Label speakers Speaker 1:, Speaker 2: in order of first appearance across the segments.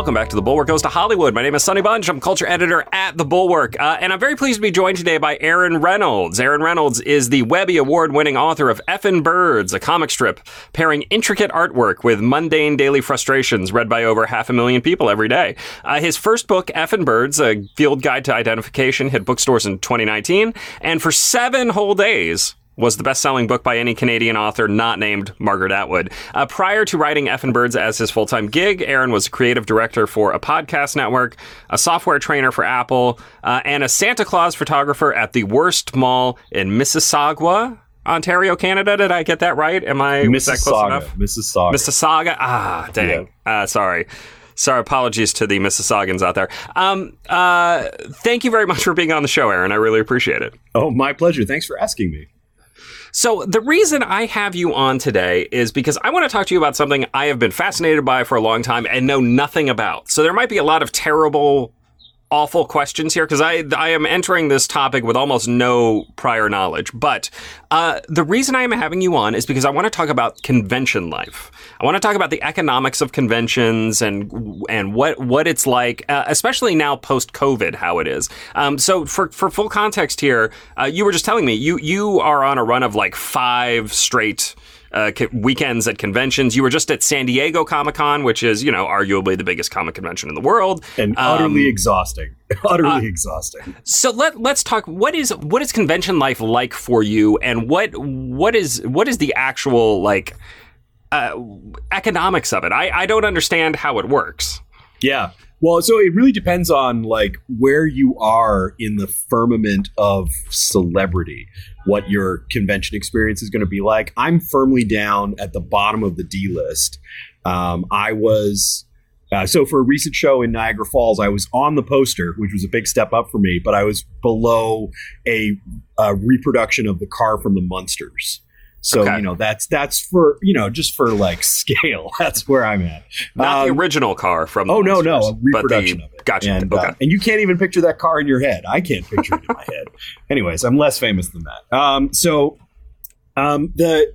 Speaker 1: Welcome back to The Bulwark Goes to Hollywood. My name is Sonny Bunch. I'm culture editor at The Bulwark. Uh, and I'm very pleased to be joined today by Aaron Reynolds. Aaron Reynolds is the Webby Award winning author of Effin' Birds, a comic strip pairing intricate artwork with mundane daily frustrations read by over half a million people every day. Uh, his first book, Effin' Birds, a field guide to identification, hit bookstores in 2019. And for seven whole days, was the best selling book by any Canadian author not named Margaret Atwood. Uh, prior to writing Effin' Birds as his full time gig, Aaron was a creative director for a podcast network, a software trainer for Apple, uh, and a Santa Claus photographer at the worst mall in Mississauga. Ontario, Canada. Did I get that right? Am I was that close
Speaker 2: Mississauga.
Speaker 1: enough?
Speaker 2: Mississauga.
Speaker 1: Mississauga. Ah, dang. Uh, sorry. Sorry, apologies to the Mississaugans out there. Um, uh, thank you very much for being on the show, Aaron. I really appreciate it.
Speaker 2: oh, my pleasure. Thanks for asking me.
Speaker 1: So, the reason I have you on today is because I want to talk to you about something I have been fascinated by for a long time and know nothing about. So, there might be a lot of terrible, awful questions here because I, I am entering this topic with almost no prior knowledge. But uh, the reason I am having you on is because I want to talk about convention life. I want to talk about the economics of conventions and and what what it's like, uh, especially now post COVID, how it is. Um, so for for full context here, uh, you were just telling me you you are on a run of like five straight. Uh, co- weekends at conventions. You were just at San Diego Comic Con, which is, you know, arguably the biggest comic convention in the world.
Speaker 2: And
Speaker 1: Um,
Speaker 2: utterly exhausting. utterly
Speaker 1: uh,
Speaker 2: exhausting.
Speaker 1: So let let's talk. What is what is convention life like for you, and what what is what is the actual like uh, economics of it? I I don't understand how it works.
Speaker 2: Yeah. Well, so it really depends on like where you are in the firmament of celebrity, what your convention experience is going to be like. I'm firmly down at the bottom of the D list. Um, I was uh, so for a recent show in Niagara Falls, I was on the poster, which was a big step up for me, but I was below a, a reproduction of the car from the Munsters. So
Speaker 1: Okay.
Speaker 2: you know that's that's for you know just for like scale. That's where I'm at.
Speaker 1: Not the
Speaker 2: Um,
Speaker 1: original car from.
Speaker 2: Oh no, no, a reproduction
Speaker 1: the,
Speaker 2: of it.
Speaker 1: Gotcha.
Speaker 2: And,
Speaker 1: okay.
Speaker 2: uh, and you can't even picture that car in your head. I can't picture it in my head. Anyways, I'm less famous than that. Um, so um, the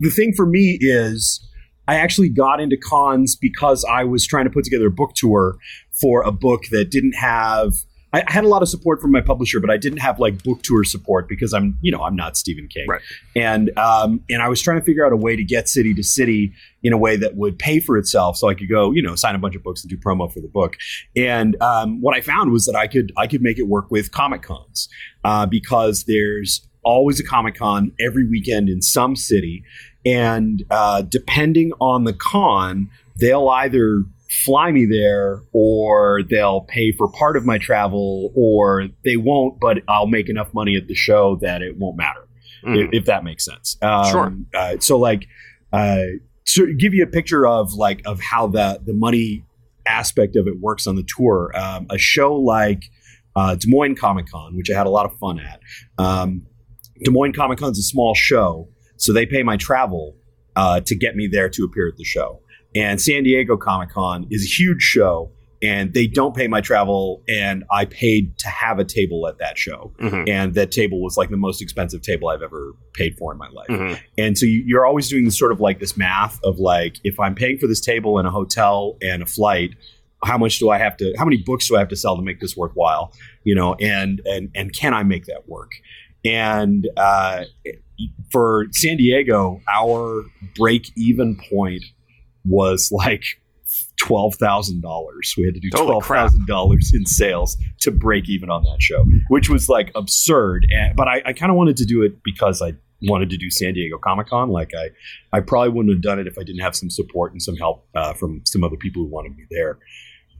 Speaker 2: the thing for me is I actually got into cons because I was trying to put together a book tour for a book that didn't have. I had a lot of support from my publisher, but I didn't have like book tour support because I'm, you know, I'm not Stephen King,
Speaker 1: Right.
Speaker 2: and um, and I was trying to figure out a way to get city to city in a way that would pay for itself, so I could go, you know, sign a bunch of books and do promo for the book. And um, what I found was that I could I could make it work with comic cons uh, because there's always a comic con every weekend in some city, and uh, depending on the con, they'll either fly me there or they'll pay for part of my travel or they won't but i'll make enough money at the show that it won't matter
Speaker 1: Mm.
Speaker 2: if, if that makes sense. Um,
Speaker 1: Sure.
Speaker 2: Uh, so like, uh, to give you a picture of like of how the the money aspect of it works on the tour, um, a show like uh, Des Moines Comic Con, which I had a lot of fun at. Um, Des Moines Comic Con's a small show, so they pay my travel uh, to get me there to appear at the show. And San Diego Comic Con is a huge show, and they don't pay my travel, and I paid to have a table at that show
Speaker 1: Mhm.
Speaker 2: and that table was like the most expensive table I've ever paid for in my life.
Speaker 1: Mhm.
Speaker 2: And so you, you're always doing this sort of like this math of like, if I'm paying for this table and a hotel and a flight, how much do I have to? How many books do I have to sell to make this worthwhile? You know, and and and can I make that work? And uh, for San Diego, our break even point was like twelve thousand dollars. We had to do twelve thousand dollars in sales to break even on that show, which was like absurd. And, but I, I kind of wanted to do it because I wanted to do San Diego Comic Con. Like I, I probably wouldn't have done it if I didn't have some support and some help uh, from some other people who wanted me there.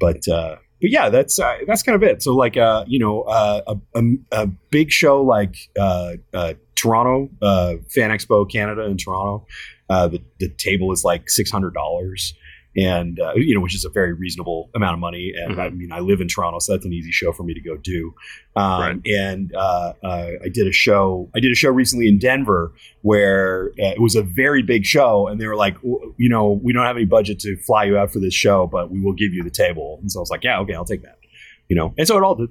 Speaker 2: But uh, but yeah, that's uh, that's kind of it. So like uh, you know uh, a, a a big show like uh, uh, Toronto uh, Fan Expo Canada in Toronto, uh, the the table is like six hundred dollars. And uh, you know, which is a very reasonable amount of money. And I mean, I live in Toronto, so that's an easy show for me to go do. Um,
Speaker 1: Right.
Speaker 2: And uh, uh, I did a show. I did a show recently in Denver where uh, it was a very big show, and they were like, you know, we don't have any budget to fly you out for this show, but we will give you the table. And so I was like, yeah, okay, I'll take that. You know, and so it all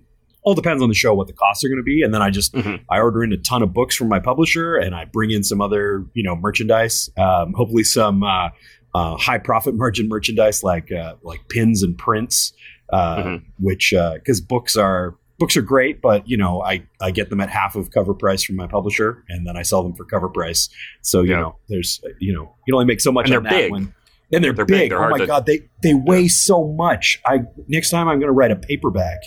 Speaker 2: all depends on the show what the costs are going to be, and then I just
Speaker 1: Mhm.
Speaker 2: I order in a ton of books from my publisher, and I bring in some other you know merchandise, um, hopefully some uh, uh, high profit margin merchandise like uh, like pins and prints, uh,
Speaker 1: Mhm.
Speaker 2: which because books are books are great, but you know I I get them at half of cover price from my publisher, and then I sell them for cover price. So you
Speaker 1: Yeah.
Speaker 2: know there's you know you can only make so much
Speaker 1: And
Speaker 2: on
Speaker 1: they're
Speaker 2: that
Speaker 1: big.
Speaker 2: when. And they're,
Speaker 1: They're
Speaker 2: big.
Speaker 1: big. They're
Speaker 2: oh my
Speaker 1: to-
Speaker 2: god, they they weigh so much. I next time I'm going to write a paperback.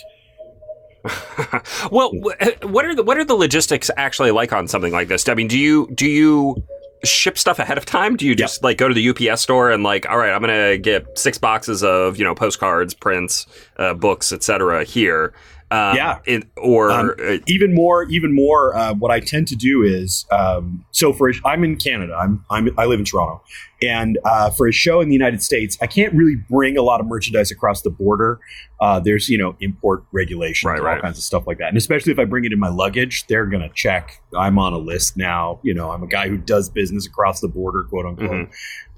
Speaker 1: well, what are the what are the logistics actually like on something like this? I mean, do you do you ship stuff ahead of time? Do you just like go to the UPS store and like, all right, I'm gonna get six boxes of you know postcards, prints, uh, books, etc. Here, um,
Speaker 2: Yeah.
Speaker 1: it, or
Speaker 2: Um,
Speaker 1: uh,
Speaker 2: even more, even more. Uh, what I tend to do is, um, so for a, I'm in Canada. I'm, I'm I live in Toronto, and uh, for a show in the United States, I can't really bring a lot of merchandise across the border. Uh, there's you know import regulations,
Speaker 1: Right,
Speaker 2: all kinds of stuff like that, and especially if I bring it in my luggage, they're gonna check. I'm on a list now. You know, I'm a guy who does business across the border, quote unquote,
Speaker 1: Mhm.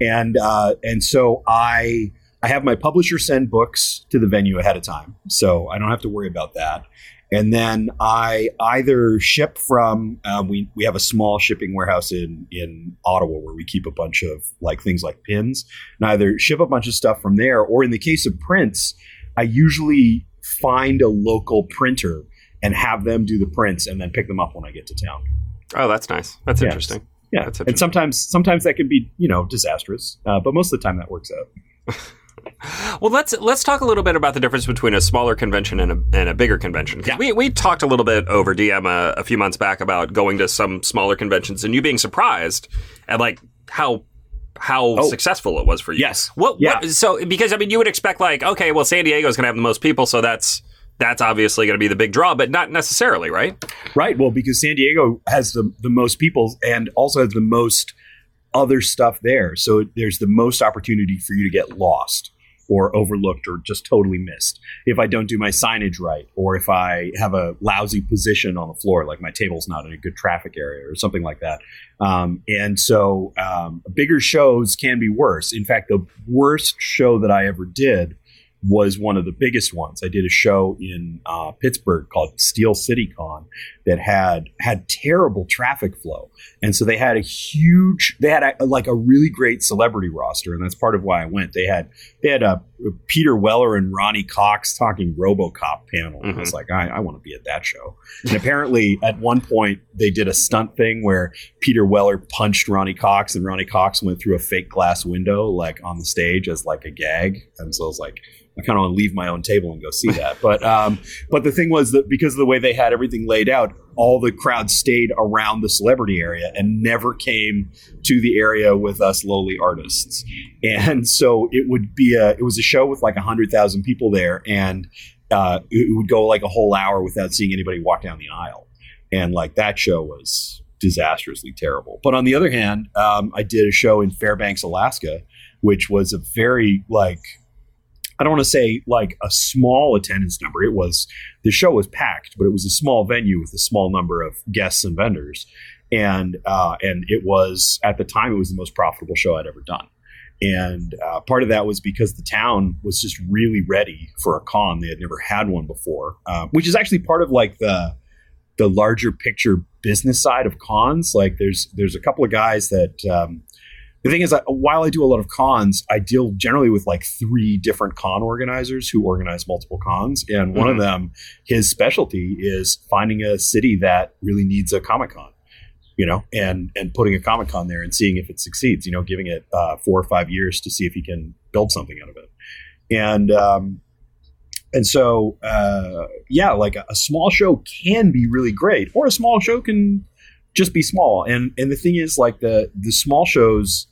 Speaker 2: and uh, and so I. I have my publisher send books to the venue ahead of time, so I don't have to worry about that and then I either ship from uh, we we have a small shipping warehouse in in Ottawa where we keep a bunch of like things like pins, and I either ship a bunch of stuff from there, or in the case of prints, I usually find a local printer and have them do the prints, and then pick them up when I get to town.
Speaker 1: oh, that's nice. That's
Speaker 2: Yeah.
Speaker 1: interesting.
Speaker 2: Yeah,
Speaker 1: That's
Speaker 2: and sometimes sometimes that can be you know disastrous, uh, but most of the time that works out.
Speaker 1: Well, let's let's talk a little bit about the difference between a smaller convention and a, and a bigger convention.
Speaker 2: Yeah.
Speaker 1: We we talked a little bit over DM a, uh, a few months back about going to some smaller conventions and you being surprised at like how how
Speaker 2: Oh.
Speaker 1: successful it was for you.
Speaker 2: Yes.
Speaker 1: What,
Speaker 2: Yeah.
Speaker 1: what so because I mean you would expect like okay well San Diego is going to have the most people so that's that's obviously going to be the big draw but not necessarily right.
Speaker 2: Right. Well, because San Diego has the, the most people and also has the most other stuff there. So there's the most opportunity for you to get lost or overlooked or just totally missed if I don't do my signage right or if I have a lousy position on the floor, like my table's not in a good traffic area or something like that. Um, and so um, bigger shows can be worse. In fact, the worst show that I ever did was one of the biggest ones. I did a show in uh, Pittsburgh called Steel City Con that had had terrible traffic flow, and so they had a huge, they had a, like a really great celebrity roster, and that's part of why I went. They had they had a Peter Weller and Ronny Cox talking RoboCop panel. And I was like, I, I want to be at that show. And apparently, at one point, they did a stunt thing where Peter Weller punched Ronny Cox, and Ronny Cox went through a fake glass window, like on the stage as like a gag. And so I was like, I kind of want to leave my own table and go see that. But um, but the thing was that because of the way they had everything laid out, all the crowd stayed around the celebrity area and never came to the area with us lowly artists. And so it would be a it was a show with like hundred thousand people there, and uh, it would go like a whole hour without seeing anybody walk down the aisle. And like that show was disastrously terrible. But on the other hand, um, I did a show in Fairbanks, Alaska, which was a very like I don't want to say like a small attendance number. It was the show was packed, but it was a small venue with a small number of guests and vendors, and uh, and it was at the time it was the most profitable show I'd ever done. And uh, part of that was because the town was just really ready for a con. They had never had one before, uh, which is actually part of like the the larger picture business side of cons. Like there's there's a couple of guys that um, the thing is, that while I do a lot of cons, I deal generally with like three different con organizers who organize multiple cons, and one of them, his specialty is finding a city that really needs a comic con. You know, and and putting a comic con there and seeing if it succeeds. You know, giving it uh, four or five years to see if he can build something out of it. And um, and so uh, yeah, like a, a small show can be really great, or a small show can just be small. And and the thing is, like the the small shows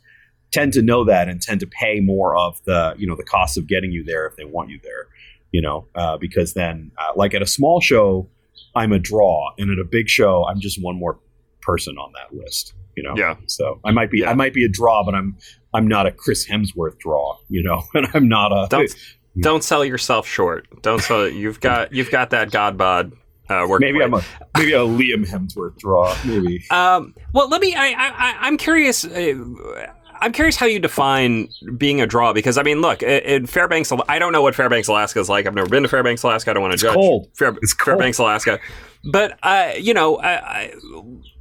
Speaker 2: tend to know that and tend to pay more of the you know the cost of getting you there if they want you there. You know, uh, because then uh, like at a small show, I'm a draw, and at a big show, I'm just one more person on that list. You know,
Speaker 1: Yeah.
Speaker 2: So I might be
Speaker 1: Yeah.
Speaker 2: I might be a draw, but I'm I'm not a Chris Hemsworth draw. You know, and I'm not a
Speaker 1: Don't don't sell yourself short. Don't sell. You've got you've got that god bod uh, working.
Speaker 2: maybe I'm a maybe a Liam Hemsworth draw. Maybe
Speaker 1: Um, well, let me. I, I, I- I'm curious. Uh, I'm curious how you define being a draw because I mean, look, in Fairbanks, I don't know what Fairbanks, Alaska is like. I've never been to Fairbanks, Alaska. I don't want to judge.
Speaker 2: Cold.
Speaker 1: Fair,
Speaker 2: it's cold.
Speaker 1: Fairbanks, Alaska, but uh, you know, I, I,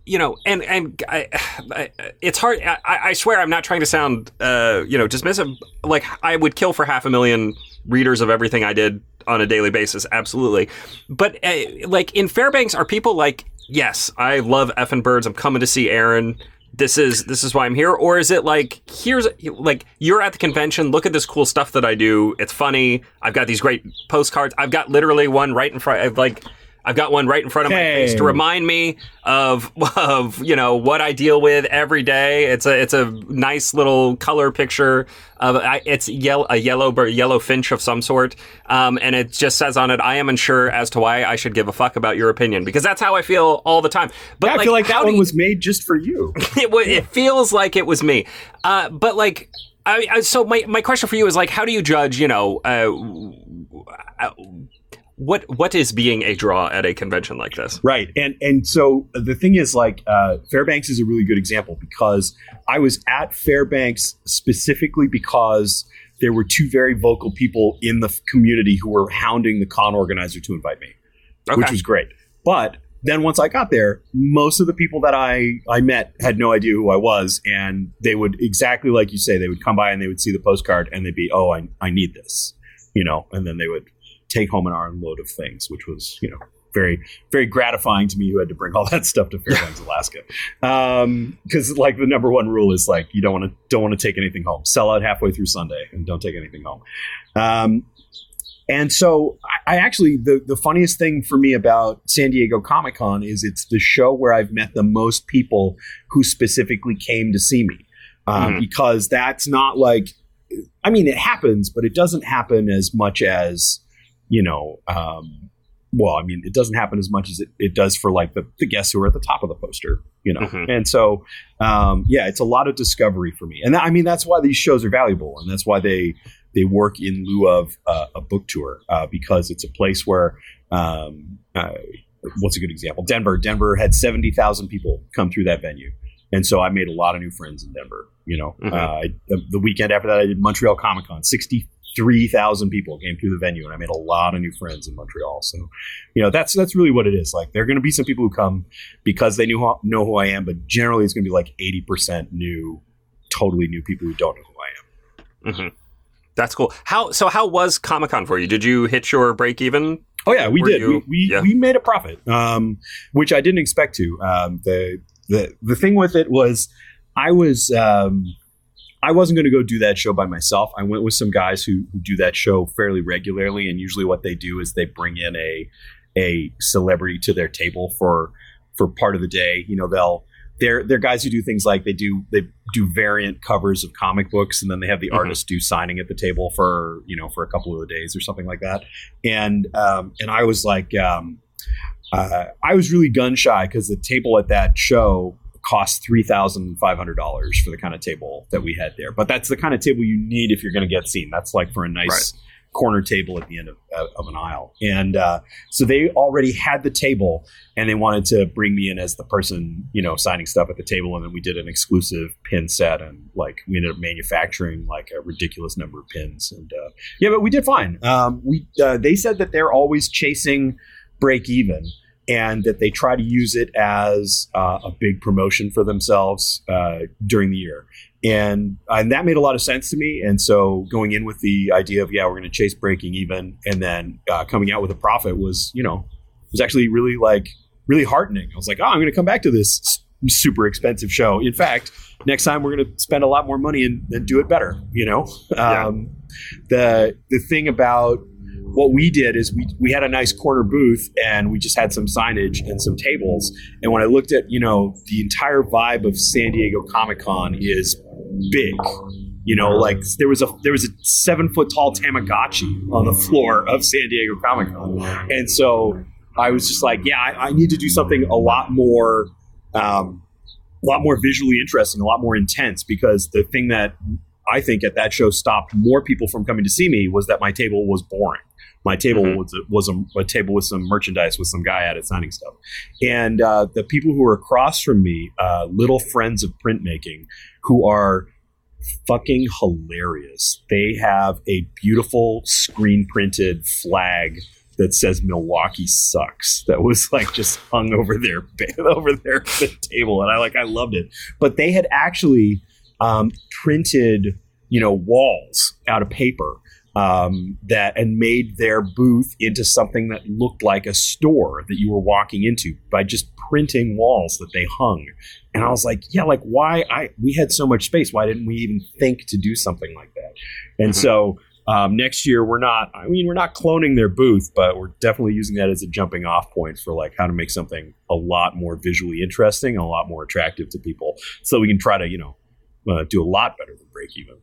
Speaker 1: you know, and and I, I, it's hard. I, I, swear, I'm not trying to sound, uh, you know, dismissive. Like I would kill for half a million readers of everything I did on a daily basis, absolutely. But uh, like in Fairbanks, are people like, yes, I love effing birds. I'm coming to see Aaron this is this is why I'm here, or is it like here's like you're at the convention, look at this cool stuff that I do. It's funny. I've got these great postcards. I've got literally one right in front. of like I've got one right in front of my face to remind me of of you know what I deal with every day. It's a it's a nice little color picture of it's yellow a yellow yellow finch of some sort, um, and it just says on it, "I am unsure as to why I should give a fuck about your opinion," because that's how I feel all the time.
Speaker 2: But yeah, like, I feel like that one you, was made just for you.
Speaker 1: it, it feels like it was me, uh, but like. I, so my, my question for you is like, how do you judge, you know, uh, what what is being a draw at a convention like this?
Speaker 2: Right, and and so the thing is, like uh, Fairbanks is a really good example because I was at Fairbanks specifically because there were two very vocal people in the community who were hounding the con organizer to invite me, okay. which was great. But then once I got there, most of the people that I, I met had no idea who I was. And they would, exactly like you say, they would come by and they would see the postcard and they'd be, oh, I, I need this, you know, and then they would take home an armload of things, which was, you know, very, very gratifying to me who had to bring all that stuff to Fairbanks, Alaska. Because um, like the number one rule is like you don't want to don't want to take anything home. Sell out halfway through Sunday and don't take anything home. Um, and so I, I, actually the the funniest thing for me about San Diego Comic Con is it's the show where I've met the most people who specifically came to see me. Um, mm-hmm. Because that's not like I mean, it happens, but it doesn't happen as much as you know, um, well, I mean, it doesn't happen as much as it, it does for like the, the guests who are at the top of the poster, you know. Mm-hmm. And so, um, yeah, it's a lot of discovery for me, and that, I mean, that's why these shows are valuable, and that's why they they work in lieu of uh, a book tour uh, because it's a place where. Um, uh, what's a good example? Denver. Denver had seventy thousand people come through that venue, and so I made a lot of new friends in Denver. You know, mm-hmm. Uh, I, the weekend after that, I did Montreal Comic Con. Sixty 3,000 people came through the venue and I made a lot of new friends in Montreal. So, you know, that's that's really what it is. Like there are going to be some people who come because they knew know who I am, but generally it's going to be like 80% new totally new people who don't know who I
Speaker 1: am. Mm-hmm. That's cool. How so how was Comic-Con for you? Did you hit your break even?
Speaker 2: Oh yeah, we Were did. You, we we, yeah. we, made a profit. Um, which I didn't expect to. Um, the the the thing with it was I was um, I wasn't going to go do that show by myself. I went with some guys who, who do that show fairly regularly, and usually what they do is they bring in a a celebrity to their table for for part of the day. You know, they'll they're they're guys who do things like they do they do variant covers of comic books, and then they have the mm-hmm. artist do signing at the table for you know for a couple of the days or something like that. And um, and I was like. Um, uh, I was really gun shy because the table at that show cost three thousand five hundred dollars for the kind of table that we had there. But that's the kind of table you need if you're going to get seen. That's like for a nice right. corner table at the end of, of an aisle. And uh, so they already had the table, and they wanted to bring me in as the person, you know, signing stuff at the table. And then we did an exclusive pin set, and like we ended up manufacturing like a ridiculous number of pins. And uh, yeah, but we did fine. Um, we uh, they said that they're always chasing break even and that they try to use it as uh, a big promotion for themselves uh, during the year. And, and that made a lot of sense to me. And so going in with the idea of, yeah, we're going to chase breaking even and then uh, coming out with a profit was, you know, was actually really like, really heartening. I was like, oh, I'm going to come back to this super expensive show. In fact, next time we're going to spend a lot more money and, and do it better, you know? Um, The, the thing about what we did is we, we had a nice corner booth and we just had some signage and some tables. And when I looked at, you know, the entire vibe of San Diego Comic Con is big. You know, like there was a there was a seven foot tall Tamagotchi on the floor of San Diego Comic Con, and so I was just like, yeah, I, I need to do something a lot more, um, a lot more visually interesting, a lot more intense, because the thing that I think at that show stopped more people from coming to see me was that my table was boring. My table mm-hmm. was, a, was a, a, table with some merchandise with some guy at it signing stuff. And uh, the people who were across from me, uh, little friends of printmaking, who are fucking hilarious. They have a beautiful screen printed flag that says Milwaukee sucks that was like just hung over their over their table and I like I loved it. But they had actually um, printed you know walls out of paper um, that and made their booth into something that looked like a store that you were walking into by just printing walls that they hung. And I was like, yeah, like why I we had so much space. Why didn't we even think to do something like that? And mm-hmm. so um, next year we're not I mean we're not cloning their booth, but we're definitely using that as a jumping off point for like how to make something a lot more visually interesting and a lot more attractive to people so we can try to, you know, uh, do a lot better than break even.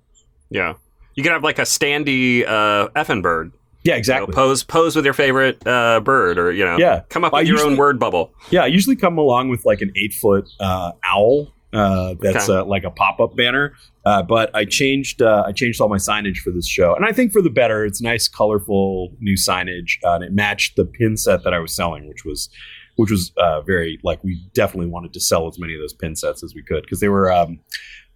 Speaker 1: Yeah. You can have like a standy uh, effing bird.
Speaker 2: Yeah, exactly.
Speaker 1: You know, pose pose with your favorite uh, bird, or you know,
Speaker 2: yeah,
Speaker 1: come up with I your usually, own word bubble.
Speaker 2: Yeah, I usually come along with like an eight foot uh, owl. Uh, that's okay. uh, like a pop up banner. Uh, but I changed uh, I changed all my signage for this show, and I think for the better. It's nice, colorful new signage, uh, and it matched the pin set that I was selling, which was which was uh, very like we definitely wanted to sell as many of those pin sets as we could because they were um,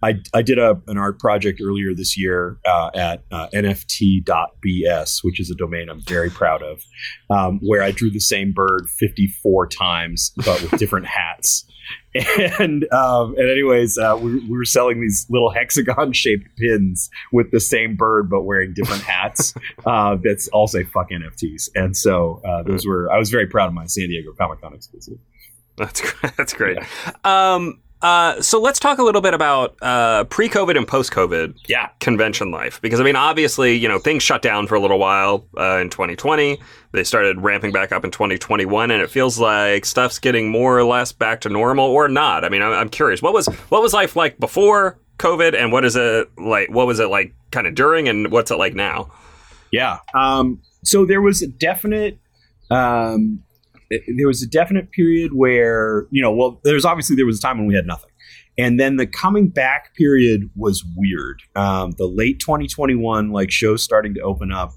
Speaker 2: I, I did a, an art project earlier this year uh, at uh, nft.bs, which is a domain I'm very proud of, um, where I drew the same bird 54 times, but with different hats. And um, and anyways, uh, we, we, were selling these little hexagon shaped pins with the same bird but wearing different hats. Uh, that's all say fuck NFTs. And so uh, those were I was very proud of my San Diego Comic Con exclusive.
Speaker 1: That's that's great. Yeah. Um, uh, so let's talk a little bit about uh, pre-COVID and post-COVID
Speaker 2: yeah.
Speaker 1: convention life, because I mean, obviously, you know, things shut down for a little while uh, in 2020. They started ramping back up in 2021, and it feels like stuff's getting more or less back to normal, or not. I mean, I'm, I'm curious. What was what was life like before COVID, and what is it like? What was it like, kind of during, and what's it like now?
Speaker 2: Yeah. Um, so there was a definite um, there was a definite period where you know well there's obviously there was a time when we had nothing. And then the coming back period was weird. Um, the late 2021 like shows starting to open up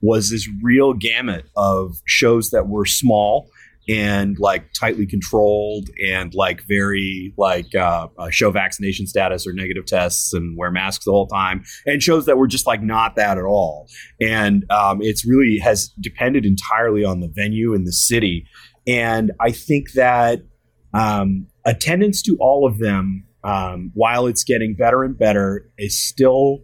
Speaker 2: was this real gamut of shows that were small and like tightly controlled and like very like uh, uh, show vaccination status or negative tests and wear masks the whole time and shows that were just like not that at all. And um, it's really has depended entirely on the venue and the city. And i think that um, attendance to all of them um, while it's getting better and better is still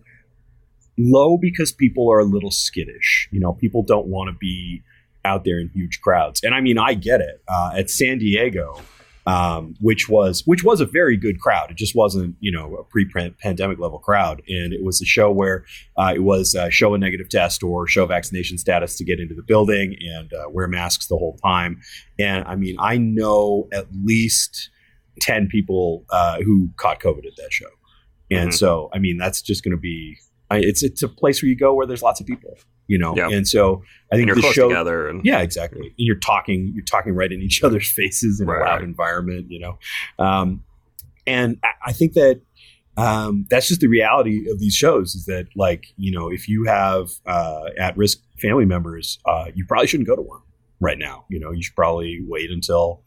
Speaker 2: low because people are a little skittish. You know people don't want to be out there in huge crowds. And I mean, I get it. Uh, at San Diego, um, which was which was a very good crowd. It just wasn't you know a pre-pandemic level crowd, and it was a show where uh, it was uh, show a negative test or show vaccination status to get into the building and uh, wear masks the whole time. And I mean, I know at least ten people uh, who caught COVID at that show, and mm-hmm. so I mean that's just going to be. I, it's it's a place where you go where there's lots of people you know? And so i think
Speaker 1: and
Speaker 2: the show
Speaker 1: together and,
Speaker 2: yeah exactly. And you're talking you're talking right in each other's faces in right. a loud environment you know? Um, and I, I think that um, that's just the reality of these shows is that like you know if you have uh, at risk family members uh, you probably shouldn't go to one right now. You know you should probably wait until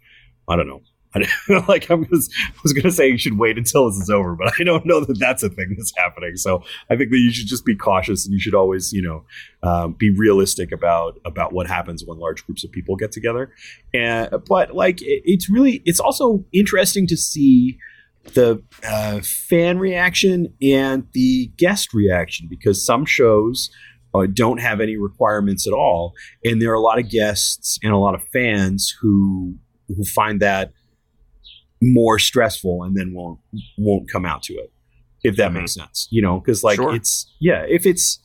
Speaker 2: i don't know like I was, I was going to say you should wait until this is over, but I don't know that that's a thing that's happening. So I think that you should just be cautious, and you should always, you know, um, be realistic about about what happens when large groups of people get together. And but like it, it's really, it's also interesting to see the uh, fan reaction and the guest reaction because some shows. Uh, don't have any requirements at all, and there are a lot of guests and a lot of fans who who find that more stressful and then won't won't come out to it if that mm-hmm. makes sense you know because like sure. it's yeah if it's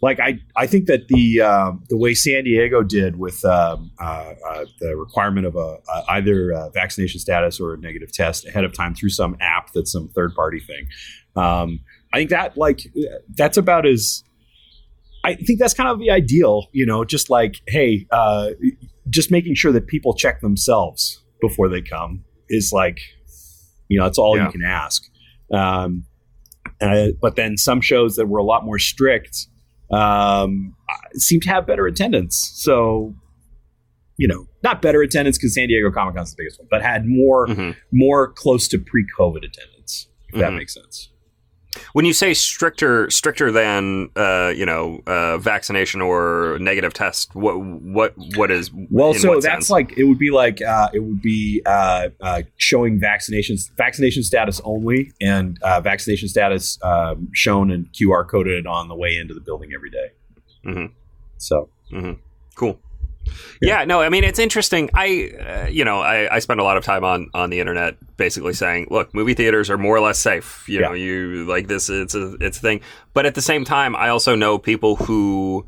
Speaker 2: like I, I think that the um, the way San Diego did with um, uh, uh, the requirement of a, uh, either vaccination status or a negative test ahead of time through some app that's some third party thing, um, I think that like that's about as I think that's kind of the ideal, you know, just like hey, uh, just making sure that people check themselves before they come is like, you know, that's all yeah. you can ask. Um, uh, but then some shows that were a lot more strict um, seem to have better attendance. So, you know, not better attendance because San Diego Comic Con is the biggest one, but had more mm-hmm. more close to pre-COVID attendance. If mm-hmm. that makes sense.
Speaker 1: When you say stricter stricter than uh, you know uh, vaccination or negative test, what what what is
Speaker 2: well? So that's
Speaker 1: sense?
Speaker 2: like it would be like uh, it would be uh, uh, showing vaccinations vaccination status only and uh, vaccination status um, shown and QR coded on the way into the building every day.
Speaker 1: Mhm.
Speaker 2: So
Speaker 1: Cool. Yeah. no, I mean it's interesting. I, uh, you know, I, I spend a lot of time on on the internet, basically saying, look, movie theaters are more or less safe. You know, you like this. It's a it's a thing. But at the same time, I also know people who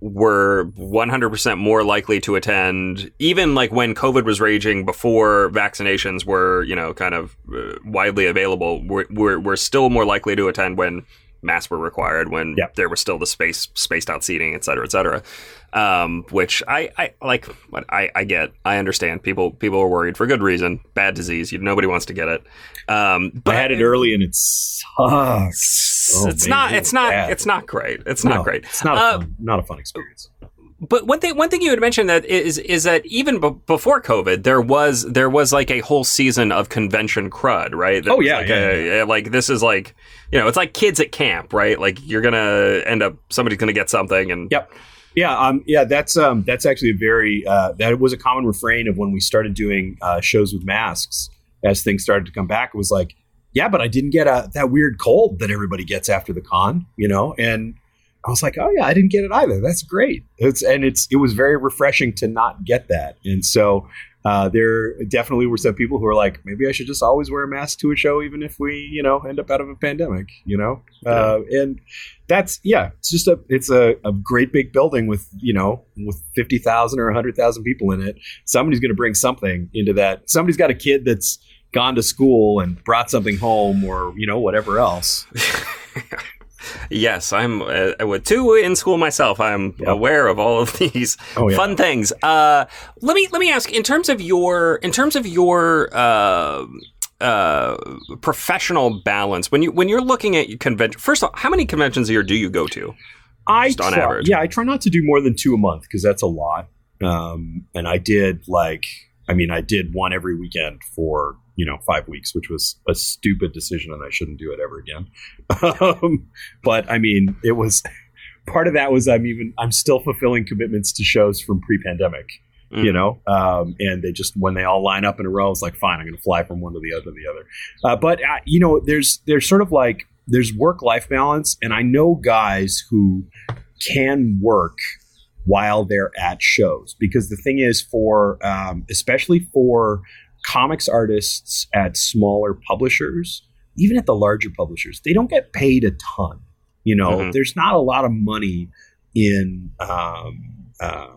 Speaker 1: were 100% more likely to attend even like when covid was raging before vaccinations were you know kind of uh, widely available we're, we're, we're still more likely to attend when masks were required when
Speaker 2: Yeah.
Speaker 1: there was still the space spaced out seating et cetera et cetera um, which I, I like what I, I get I understand people people are worried for good reason bad disease you, nobody wants to get it um,
Speaker 2: I
Speaker 1: but
Speaker 2: had it early and it sucks.
Speaker 1: it's,
Speaker 2: Oh,
Speaker 1: it's
Speaker 2: man,
Speaker 1: not
Speaker 2: it
Speaker 1: it's not
Speaker 2: bad.
Speaker 1: it's not great it's
Speaker 2: No,
Speaker 1: not great
Speaker 2: It's not a
Speaker 1: Uh,
Speaker 2: fun, not a fun experience.
Speaker 1: But one thing, one thing you had mentioned that is is that even b- before COVID, there was there was like a whole season of convention crud, right? That
Speaker 2: Oh, yeah,
Speaker 1: like,
Speaker 2: yeah,
Speaker 1: a-
Speaker 2: yeah.
Speaker 1: yeah, like this is like you know, it's like kids at camp, right? Like you're gonna end up somebody's gonna get something, and
Speaker 2: Yep. Yeah, um, yeah, that's um, that's actually a very uh, that was a common refrain of when we started doing uh, shows with masks as things started to come back. It was like, yeah, but I didn't get a, that weird cold that everybody gets after the con, you know, and I was like, oh yeah, I didn't get it either. That's great. It's and it's it was very refreshing to not get that, and so. Uh, there definitely were some people who were like, maybe I should just always wear a mask to a show, even if we, you know, end up out of a pandemic, you know. Uh, and that's yeah, it's just a it's a, a great big building with you know with fifty thousand or hundred thousand people in it. Somebody's going to bring something into that. Somebody's got a kid that's gone to school and brought something home, or you know whatever else.
Speaker 1: yes, I'm uh, with two in school myself. I'm
Speaker 2: Yep.
Speaker 1: aware of all of these
Speaker 2: Oh yeah,
Speaker 1: fun things. Uh, let me let me ask in terms of your in terms of your uh, uh, professional balance when you when you're looking at convention. First of all, how many conventions a year do you go to?
Speaker 2: I
Speaker 1: just on
Speaker 2: try,
Speaker 1: average.
Speaker 2: Yeah, I try not to do more than two a month because that's a lot. Um, and I did like, I mean, I did one every weekend for you know five weeks, which was a stupid decision, and I shouldn't do it ever again. um, but I mean, it was part of that was I'm even I'm still fulfilling commitments to shows from pre-pandemic.
Speaker 1: Mm.
Speaker 2: You know, um, and they just when they all line up in a row, it's like fine, I'm going to fly from one to the other to the other. Uh, but uh, you know, there's there's sort of like there's work life balance, and I know guys who can work while they're at shows because the thing is for um, especially for comics artists at smaller publishers even at the larger publishers they don't get paid a ton you know
Speaker 1: Mhm.
Speaker 2: there's not a lot of money in um, uh,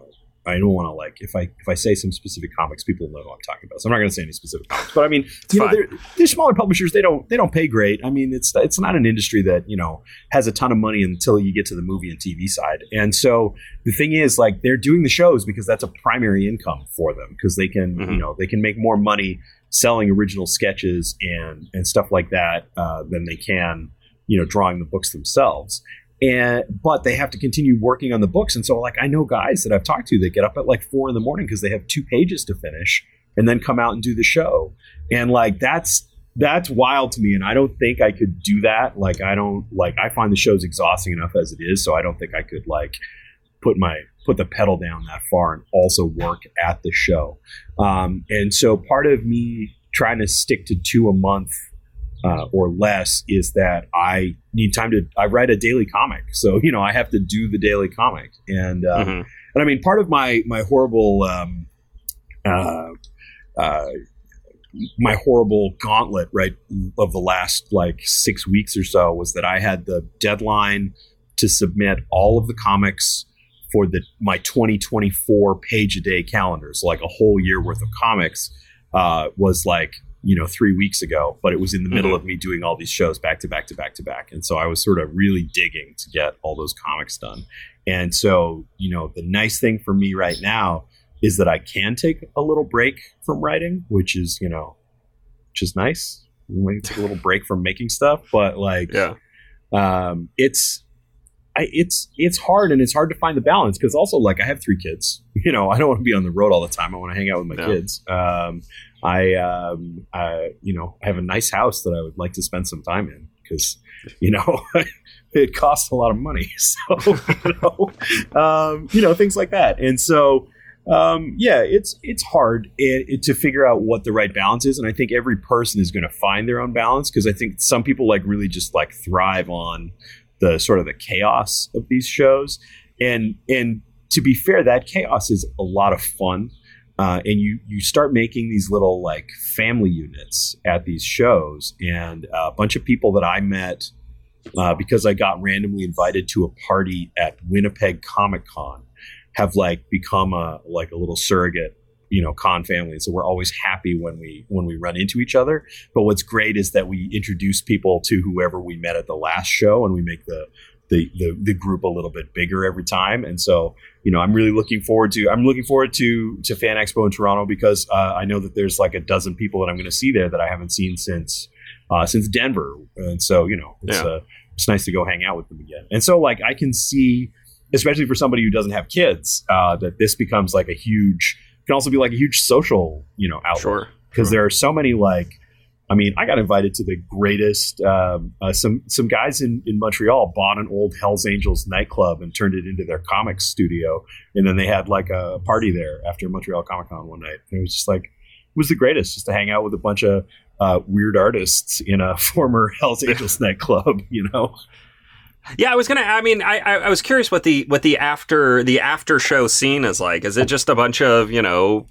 Speaker 2: I don't want to like if I if I say some specific comics, people know I'm talking about. So I'm not going to say any specific comics, but I mean, you know,
Speaker 1: fine.
Speaker 2: they're, they're smaller publishers. They don't they don't pay great. I mean, it's it's not an industry that you know has a ton of money until you get to the movie and TV side. And so the thing is, like, they're doing the shows because that's a primary income for them because they can
Speaker 1: Mhm.
Speaker 2: you know they can make more money selling original sketches and and stuff like that uh, than they can you know drawing the books themselves and but they have to continue working on the books. And so like i know guys that i've talked to that get up at like four in the morning because they have two pages to finish and then come out and do the show. And like that's that's wild to me. And i don't think i could do that. Like i don't like i find the shows exhausting enough as it is. So i don't think i could like put my put the pedal down that far and also work at the show. Um, and so part of me trying to stick to two a month uh, or less is that I need time to. I write a daily comic, so you know I have to do the daily comic, and uh,
Speaker 1: Mhm.
Speaker 2: and I mean part of my my horrible um, uh, uh, my horrible gauntlet right of the last like six weeks or so was that I had the deadline to submit all of the comics for the my 2024 page a day calendar, so like a whole year worth of comics uh, was like you know three weeks ago, but it was in the middle of me doing all these shows back to back to back to back, and so I was sort of really digging to get all those comics done. And so you know the nice thing for me right now is that I can take a little break from writing, which is you know, which is nice. Maybe take a little break from making stuff, but like
Speaker 1: Yeah.
Speaker 2: um, it's I, it's it's hard and it's hard to find the balance because also like I have three kids. You know, I don't want to be on the road all the time. I want to hang out with my
Speaker 1: Yeah.
Speaker 2: kids. Um, I, um, I, you know, I have a nice house that I would like to spend some time in because, you know, it costs a lot of money. So, you know, um, you know, things like that. And so, um, yeah, it's it's hard it, it, to figure out what the right balance is, and I think every person is going to find their own balance because I think some people like really just like thrive on the sort of the chaos of these shows, and and to be fair, that chaos is a lot of fun. Uh, and you you start making these little like family units at these shows, and a bunch of people that I met uh, because I got randomly invited to a party at Winnipeg Comic Con have like become a like a little surrogate you know con family so we're always happy when we when we run into each other. But what's great is that we introduce people to whoever we met at the last show and we make the the, the, the group a little bit bigger every time and so you know i'm really looking forward to i'm looking forward to to fan expo in toronto because uh, i know that there's like a dozen people that i'm going to see there that i haven't seen since uh, since denver and so you know it's, yeah. uh, it's nice to go hang out with them again and so like i can see especially for somebody who doesn't have kids, uh, that this becomes like a huge can also be like a huge social, you know, outlet.
Speaker 1: Sure.
Speaker 2: Because
Speaker 1: sure.
Speaker 2: there are so many like I mean, I got invited to the greatest. Um, uh, some some guys in, in Montreal bought an old Hell's Angels nightclub and turned it into their comics studio, and then they had like a party there after Montreal Comic Con one night. And it was just like it was the greatest, just to hang out with a bunch of uh, weird artists in a former Hell's Angels nightclub. You know.
Speaker 1: Yeah, I was gonna. I mean, I, I was curious what the what the after the after show scene is like. Is it just a bunch of you know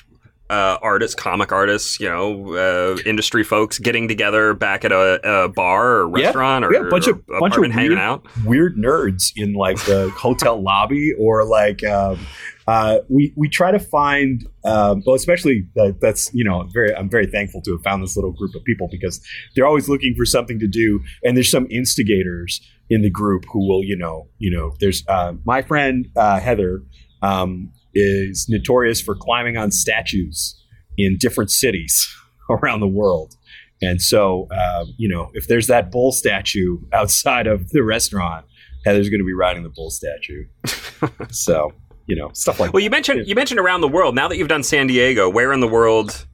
Speaker 1: uh, artists, comic artists, you know, uh, industry folks getting together back at a, a bar or restaurant
Speaker 2: yeah,
Speaker 1: or
Speaker 2: a bunch of bunch of
Speaker 1: hanging out.
Speaker 2: Weird nerds in like the hotel lobby or like. Um, uh, we we try to find, um, well, especially that, that's you know very I'm very thankful to have found this little group of people because they're always looking for something to do, and there's some instigators in the group who will you know you know there's uh, my friend uh, Heather um, is notorious for climbing on statues in different cities around the world. And so, uh, you know, if there's that bull statue outside of the restaurant, Heather's going to be riding the bull statue. so, you know, stuff like.
Speaker 1: Well,
Speaker 2: that.
Speaker 1: you mentioned you mentioned around the world. Now that you've done San Diego, where in the world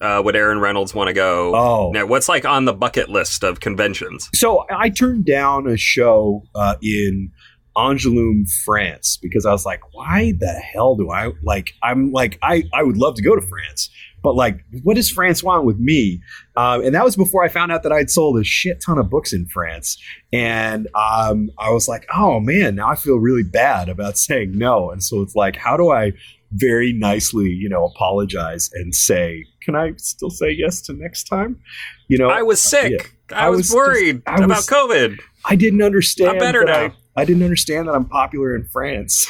Speaker 1: uh, would Aaron Reynolds want to go?
Speaker 2: Oh,
Speaker 1: now, what's like on the bucket list of conventions?
Speaker 2: So I turned down a show uh, in Angoulême, France, because I was like, why the hell do I like? I'm like, I I would love to go to France, but like, what does France want with me? Um, and that was before I found out that I'd sold a shit ton of books in France. And um, I was like, oh man, now I feel really bad about saying no. And so it's like, how do I very nicely, you know, apologize and say, can I still say yes to next time? You know,
Speaker 1: I was sick. Yeah, I, I, was, was worried just, I about was, COVID.
Speaker 2: I didn't understand.
Speaker 1: I'm better now.
Speaker 2: I, I didn't understand that I'm popular in France.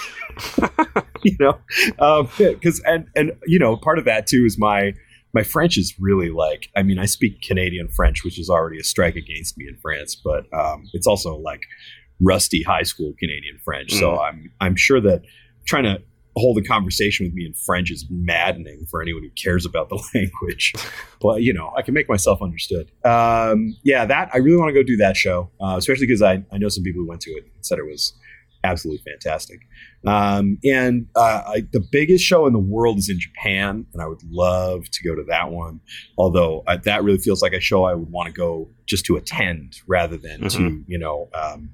Speaker 2: you know, because um, and and you know, part of that too is my my French is really like. I mean, I speak Canadian French, which is already a strike against me in France, but um, it's also like rusty high school Canadian French. Mm. So I'm I'm sure that trying to hold a conversation with me in French is maddening for anyone who cares about the language. but you know, I can make myself understood. Um, yeah, that I really want to go do that show, uh, especially because I, I know some people who went to it and said it was absolutely fantastic. Um, and uh, I, the biggest show in the world is in Japan, and I would love to go to that one. Although uh, that really feels like a show I would want to go just to attend rather than mm-hmm. to you know. Um,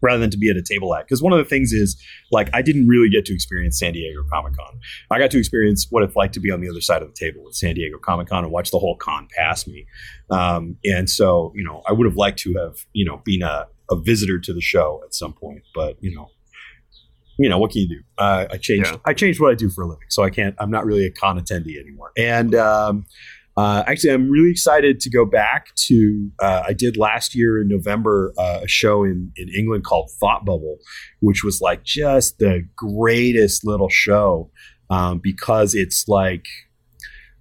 Speaker 2: rather than to be at a table at. Because one of the things is, like, I didn't really get to experience San Diego Comic Con. I got to experience what it's like to be on the other side of the table at San Diego Comic Con and watch the whole con pass me. Um, and so, you know, I would have liked to have, you know, been a, a visitor to the show at some point. But, you know, you know what can you do? Uh, I changed. Yeah. I changed what I do for a living, so I can't. I'm not really a con attendee anymore. And um, uh, actually, I'm really excited to go back to. Uh, I did last year in November uh, a show in in England called Thought Bubble, which was like just the greatest little show um, because it's like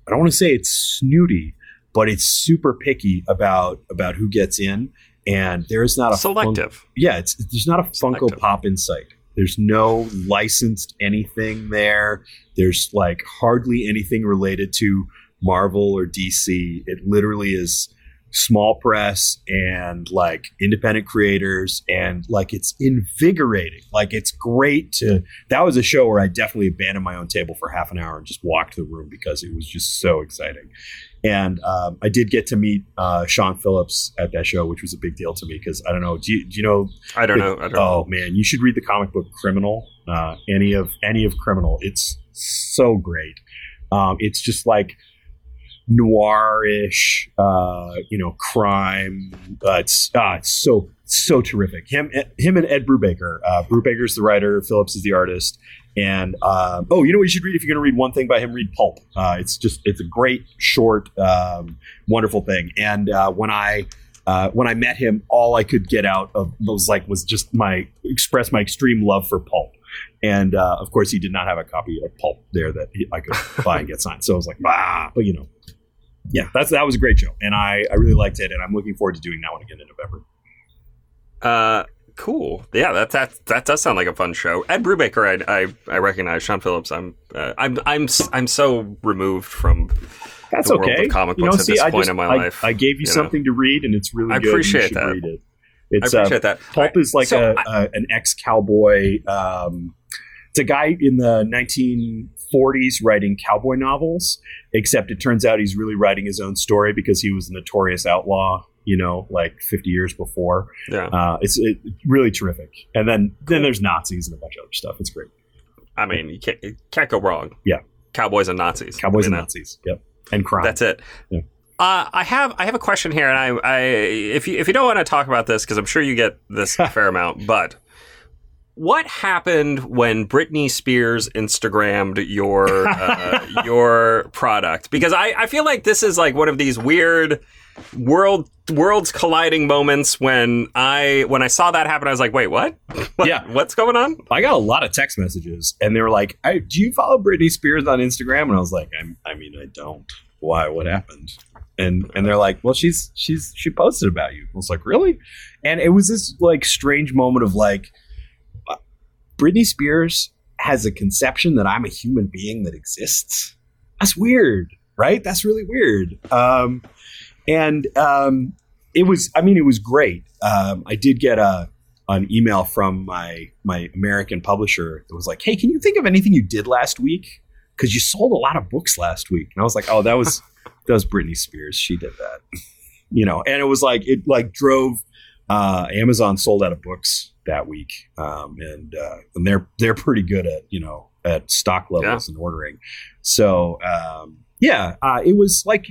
Speaker 2: I don't want to say it's snooty, but it's super picky about about who gets in, and there is not a
Speaker 1: selective.
Speaker 2: Fun- yeah, it's there's not a Funko. Pop in sight. There's no licensed anything there. There's like hardly anything related to Marvel or DC. It literally is small press and like independent creators and like it's invigorating like it's great to that was a show where i definitely abandoned my own table for half an hour and just walked the room because it was just so exciting and um, i did get to meet uh, sean phillips at that show which was a big deal to me because i don't know do you, do you know
Speaker 1: I don't know. I don't
Speaker 2: oh
Speaker 1: know.
Speaker 2: man you should read the comic book criminal uh, any of any of criminal it's so great um, it's just like noirish, uh, you know, crime. Uh, it's, uh, it's so so terrific. Him, him, and Ed Brubaker. Uh, Brubaker's the writer. Phillips is the artist. And uh, oh, you know what you should read if you're going to read one thing by him? Read Pulp. Uh, it's just it's a great, short, um, wonderful thing. And uh, when I uh, when I met him, all I could get out of was like was just my express my extreme love for Pulp. And uh, of course, he did not have a copy of Pulp there that he, I could buy and get signed. So I was like, ah, but you know, yeah, that's that was a great show, and I I really liked it, and I'm looking forward to doing that one again in November.
Speaker 1: Uh, cool. Yeah, that that that does sound like a fun show. Ed Brubaker, I I, I recognize. Sean Phillips, I'm uh, I'm I'm I'm so removed from.
Speaker 2: That's
Speaker 1: The world
Speaker 2: okay.
Speaker 1: of comic
Speaker 2: you know,
Speaker 1: books at
Speaker 2: see,
Speaker 1: this
Speaker 2: I
Speaker 1: point
Speaker 2: just,
Speaker 1: in my
Speaker 2: I,
Speaker 1: life,
Speaker 2: I gave you,
Speaker 1: you know.
Speaker 2: something to read, and it's really
Speaker 1: I
Speaker 2: good.
Speaker 1: appreciate that.
Speaker 2: Read it.
Speaker 1: I
Speaker 2: It's uh,
Speaker 1: appreciate that.
Speaker 2: Pulp is like
Speaker 1: So
Speaker 2: a, a an ex cowboy. Um, it's a guy in the 1940s writing cowboy novels, except it turns out he's really writing his own story because he was a notorious outlaw. You know, like 50 years before.
Speaker 1: yeah.
Speaker 2: Uh, it's it, really terrific. And then then there's Nazis and a bunch of other stuff. It's great.
Speaker 1: I mean, you can't, you can't go wrong.
Speaker 2: Yeah.
Speaker 1: Cowboys and Nazis.
Speaker 2: Cowboys
Speaker 1: I
Speaker 2: and Nazis. Yep. And crime.
Speaker 1: That's it.
Speaker 2: Yeah.
Speaker 1: Uh, I have I have a question here, and I, I if you if you don't want to talk about this because I'm sure you get this a fair amount, but what happened when Britney Spears Instagrammed your uh, your product? Because I, I feel like this is like one of these weird world worlds colliding moments when I when I saw that happen, I was like, wait, what? What-
Speaker 2: Yeah.
Speaker 1: what's going on?
Speaker 2: I got a lot of text messages, and they were like, I, "Do you follow Britney Spears on Instagram?" And I was like, I'm, "I mean, I don't. Why? What happened?" And and they're like, "Well, she's she's she posted about you." I was like, "Really?" And it was this like strange moment of like, Britney Spears has a conception that I'm a human being that exists. That's weird, right? That's really weird. Um, and um, it was, I mean, it was great. Um, I did get a an email from my my American publisher that was like, "Hey, can you think of anything you did last week? Because you sold a lot of books last week." And I was like, "Oh, that was that was Britney Spears. She did that." You know, and it was like it like drove uh, Amazon sold out of books that week, um, and uh, and they're they're pretty good at you know at stock levels and ordering. So um, yeah, uh, it was like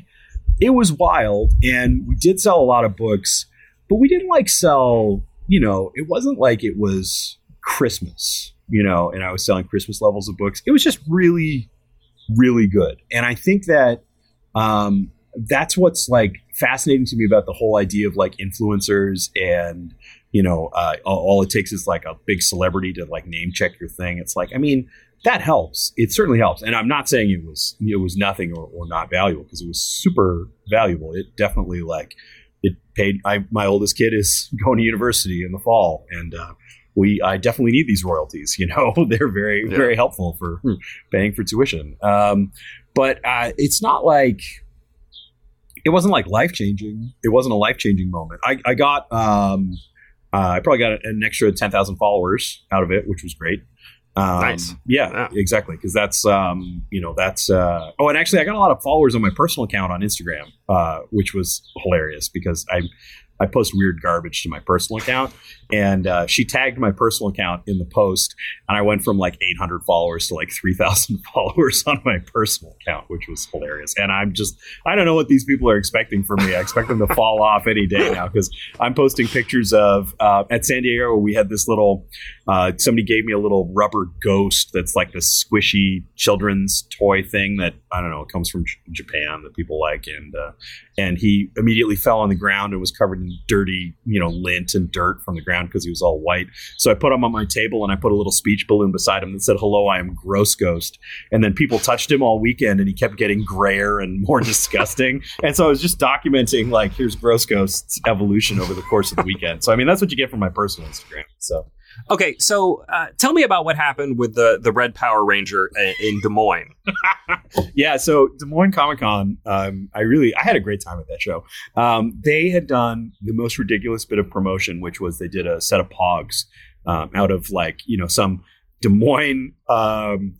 Speaker 2: it was wild, and we did sell a lot of books, but we didn't like sell. You know, it wasn't like it was Christmas. You know, and I was selling Christmas levels of books. It was just really, really good, and I think that um, that's what's like fascinating to me about the whole idea of like influencers and you know uh, all, all it takes is like a big celebrity to like name check your thing. It's like i mean that helps. It certainly helps. And i'm not saying it was it was nothing or, or not valuable because it was super valuable. It definitely like it paid I, my oldest kid is going to university in the fall and uh, we i definitely need these royalties you know? They're very
Speaker 1: Yeah.
Speaker 2: very helpful for paying for tuition. Um, but uh, it's not like it wasn't like life changing. It wasn't a life changing moment. I, I got um, uh, I probably got an extra ten thousand followers out of it, which was great. Um,
Speaker 1: Nice.
Speaker 2: Yeah,
Speaker 1: Yeah.
Speaker 2: exactly. Because that's um, you know that's uh, oh, and actually I got a lot of followers on my personal account on Instagram, uh, which was hilarious because I I post weird garbage to my personal account, and uh, she tagged my personal account in the post, and I went from like 800 followers to like 3,000 followers on my personal account, which was hilarious. And I'm just, I don't know what these people are expecting from me. I expect them to fall off any day now because I'm posting pictures of uh, at San Diego. We had this little, uh, somebody gave me a little rubber ghost that's like this squishy children's toy thing that I don't know, it comes from J- Japan that people like, and uh, and he immediately fell on the ground and was covered in dirty, you know, lint and dirt from the ground because he was all white. So I put him on my table and I put a little speech balloon beside him that said, "Hello, I am Gross Ghost." And then people touched him all weekend, and he kept getting grayer and more disgusting. And so I was just documenting like, here's Gross Ghost's evolution over the course of the weekend. So I mean, that's what you get from my personal Instagram. So
Speaker 1: Okay, so uh, tell me about what happened with the the Red Power Ranger in Des Moines.
Speaker 2: yeah, so Des Moines Comic Con, um, I really I had a great time at that show. Um, they had done the most ridiculous bit of promotion, which was they did a set of Pogs um, out of like you know some Des Moines. Um,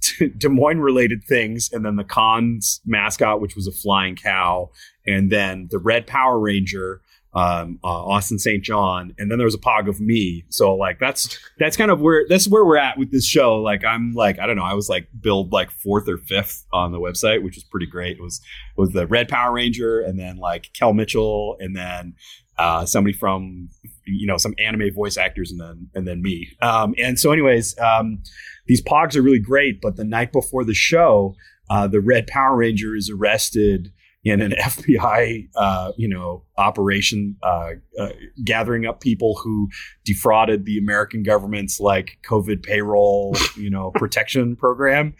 Speaker 2: Des Moines related things, and then the con's mascot, which was a flying cow, and then the Red Power Ranger, um, uh, Austin St. John, and then there was a pog of me. So like that's that's kind of where that's where we're at with this show. Like I'm like I don't know, I was like billed like fourth or fifth on the website, which was pretty great. It was it was the Red Power Ranger, and then like Kel Mitchell, and then uh, somebody from you know some anime voice actors, and then and then me. Um, and so, anyways, um, these pogs are really great. But the night before the show, uh, the Red Power Ranger is arrested in an FBI, uh, you know, operation, uh, uh, gathering up people who defrauded the American government's like COVID payroll, you know, protection program.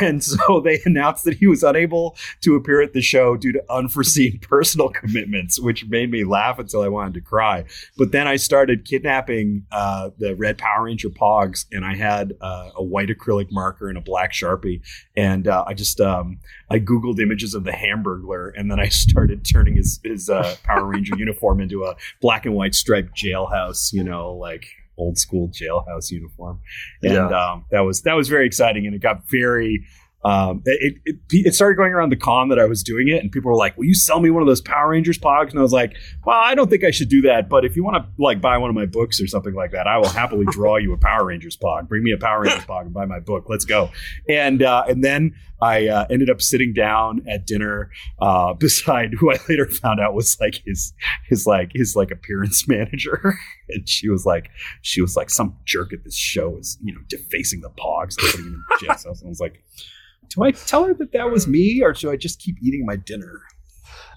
Speaker 2: And so they announced that he was unable to appear at the show due to unforeseen personal commitments, which made me laugh until I wanted to cry. But then I started kidnapping uh, the Red Power Ranger Pogs, and I had uh, a white acrylic marker and a black Sharpie. And uh, I just, um, I Googled images of the Hamburglar, and then I started turning his, his Power Ranger uniform into a black and white striped jailhouse, you know, like old school jailhouse uniform. And yeah. um, that was that was very exciting, and it got very um, it, it, it, started going around the con that I was doing it, and people were like, "Will you sell me one of those Power Rangers pogs?" And I was like, "Well, I don't think I should do that, but if you want to like buy one of my books or something like that, I will happily draw you a Power Rangers pog. Bring me a Power Rangers pog and buy my book. Let's go." And uh, and then I uh, ended up sitting down at dinner uh, beside who I later found out was like his his like his like appearance manager, and she was like she was like some jerk at this show is you know defacing the pogs and putting them in jail. And I was like do I tell her that that was me, or should I just keep eating my dinner?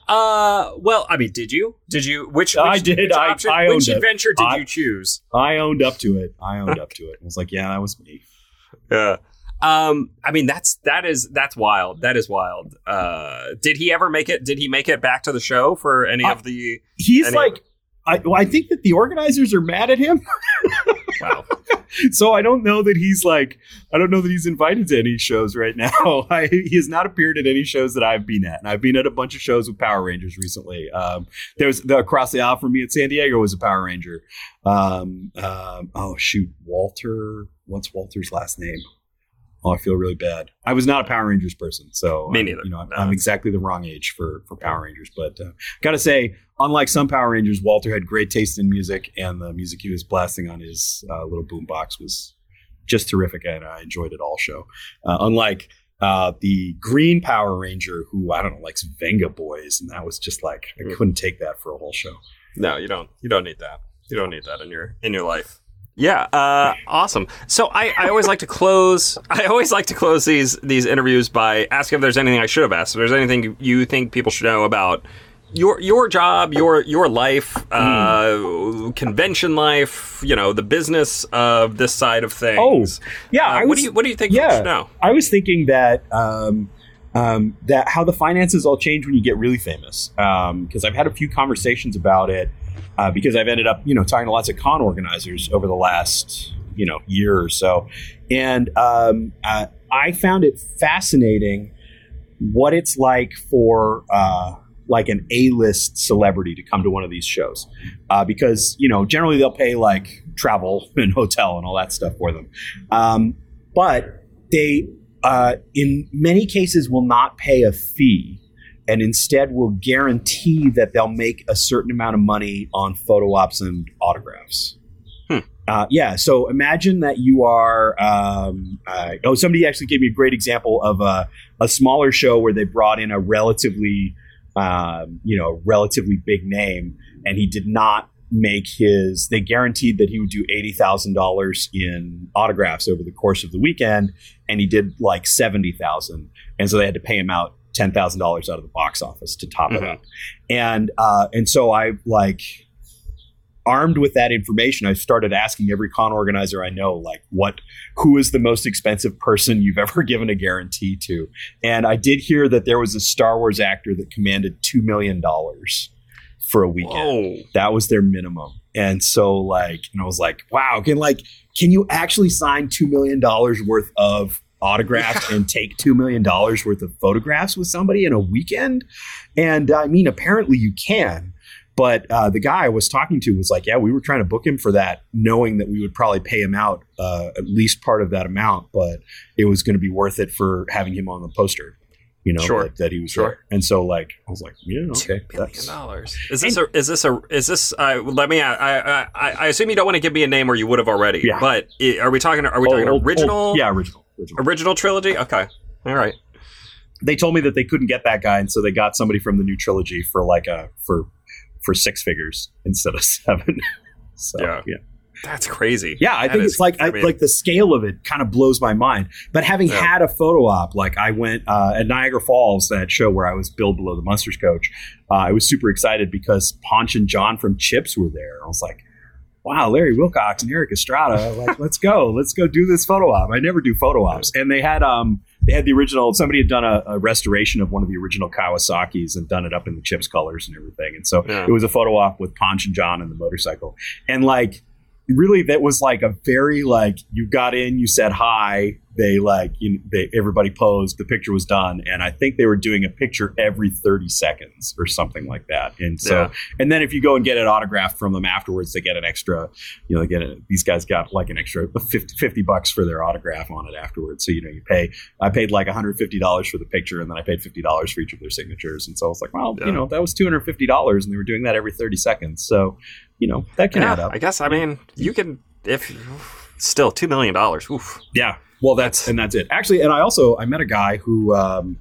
Speaker 1: Uh, well, I mean, did you? Did you? Which, which
Speaker 2: I did.
Speaker 1: Which,
Speaker 2: I,
Speaker 1: option,
Speaker 2: I
Speaker 1: which
Speaker 2: it.
Speaker 1: adventure did
Speaker 2: I,
Speaker 1: you choose?
Speaker 2: I owned up to it. I owned up to it. I was like, yeah, that was me.
Speaker 1: Yeah. Um, I mean, that's that is that's wild. That is wild. Uh, did he ever make it? Did he make it back to the show for any of the?
Speaker 2: He's like, I, well, I think that the organizers are mad at him.
Speaker 1: wow.
Speaker 2: so I don't know that he's like I don't know that he's invited to any shows right now. I, he has not appeared at any shows that I've been at, and I've been at a bunch of shows with Power Rangers recently. Um, there's the across the aisle from me at San Diego was a Power Ranger. Um, um, oh shoot, Walter. What's Walter's last name? Oh, I feel really bad. I was not a Power Rangers person, so
Speaker 1: me neither.
Speaker 2: I'm, you know, I'm, I'm, exactly the wrong age for for Power Rangers. But uh, gotta say, unlike some Power Rangers, Walter had great taste in music, and the music he was blasting on his uh, little boombox was just terrific, and I enjoyed it all. Show, uh, unlike uh, the Green Power Ranger, who I don't know likes Vengaboys, and that was just like I mm. couldn't take that for a whole show.
Speaker 1: No, you don't. You don't need that. You don't need that in your in your life. Yeah, uh, awesome. So I, I always like to close. I always like to close these these interviews by asking if there's anything I should have asked. If there's anything you think people should know about your your job, your your life, uh, mm. convention life, you know, the business of this side of things.
Speaker 2: Oh, yeah.
Speaker 1: Uh, was, what do you what do you think?
Speaker 2: Yeah,
Speaker 1: know?
Speaker 2: I was thinking that. Um, um, that how the finances all change when you get really famous. Because um, I've had a few conversations about it uh, because I've ended up, you know, talking to lots of con organizers over the last, you know, year or so, and um, uh, I found it fascinating what it's like for uh, like an A-list celebrity to come to one of these shows, uh, because you know generally they'll pay like travel and hotel and all that stuff for them, um, but they uh, in many cases will not pay a fee and instead will guarantee that they'll make a certain amount of money on photo ops and autographs. Hmm. Uh, yeah, so imagine that you are. Um, uh, oh, somebody actually gave me a great example of a, a smaller show where they brought in a relatively, um, you know, relatively big name, and he did not make his. They guaranteed that he would do eighty thousand dollars in autographs over the course of the weekend, and he did like seventy thousand, and so they had to pay him out ten thousand dollars out of the box office to top mm-hmm. it up, and uh, and so I like armed with that information, I started asking every con organizer I know, like, what, who is the most expensive person you've ever given a guarantee to? And I did hear that there was a Star Wars actor that commanded $2 million for a weekend.
Speaker 1: Whoa.
Speaker 2: That was their minimum. And so like, and I was like, wow, can like, can you actually sign $2 million worth of autographs and take $2 million worth of photographs with somebody in a weekend? And I mean, apparently you can. But uh, the guy I was talking to was like, yeah, we were trying to book him for that, knowing that we would probably pay him out uh, at least part of that amount, but it was going to be worth it for having him on the poster. You know
Speaker 1: Sure.
Speaker 2: that, that he was
Speaker 1: Sure.
Speaker 2: there, and so like I was like, yeah, okay,
Speaker 1: two million dollars. Is this a? Is this a? Is this? Uh, let me. I, I. I assume you don't want to give me a name, or you would have already.
Speaker 2: Yeah.
Speaker 1: But are we talking? Are we talking
Speaker 2: old-
Speaker 1: original?
Speaker 2: old- yeah, original. Original.
Speaker 1: Original trilogy. Okay. All right.
Speaker 2: they told me that they couldn't get that guy, and so they got somebody from the new trilogy for like a for for six figures instead of seven. so
Speaker 1: Yeah.
Speaker 2: yeah,
Speaker 1: That's crazy.
Speaker 2: yeah. I
Speaker 1: That
Speaker 2: think
Speaker 1: is-
Speaker 2: it's like I,
Speaker 1: mean,
Speaker 2: like the scale of it kind of blows my mind. But having
Speaker 1: Yeah.
Speaker 2: had a photo op, like I went uh, at Niagara Falls, that show where I was Bill below the Munsters coach. Uh, I was super excited because Ponch and John from CHiPs were there. I was like. Wow, Larry Wilcox and Erik Estrada, like, let's go, let's go do this photo op. I never do photo ops, and they had um, they had the original. Somebody had done a, a restoration of one of the original Kawasaki's and done it up in the CHiPs colors and everything. And so
Speaker 1: Yeah.
Speaker 2: it was a photo op with Ponch and John and the motorcycle. And like, really, that was like a very like you got in, you said hi. They like you, they everybody posed. The picture was done, and I think they were doing a picture every thirty seconds or something like that. And so
Speaker 1: Yeah.
Speaker 2: and then if you go and get an autograph from them afterwards, they get an extra, you know, they get a, these guys got like an extra 50, 50 bucks for their autograph on it afterwards. So, you know, you pay, I paid like $150 for the picture and then I paid $50 for each of their signatures. And so I was like, well,
Speaker 1: Yeah.
Speaker 2: you know, that was $250 and they were doing that every 30 seconds. So, you know, that can
Speaker 1: yeah,
Speaker 2: add up.
Speaker 1: I guess. I mean, you can if still two million dollars. Oof.
Speaker 2: Yeah. Well, that's and that's it. Actually, and I also I met a guy who um,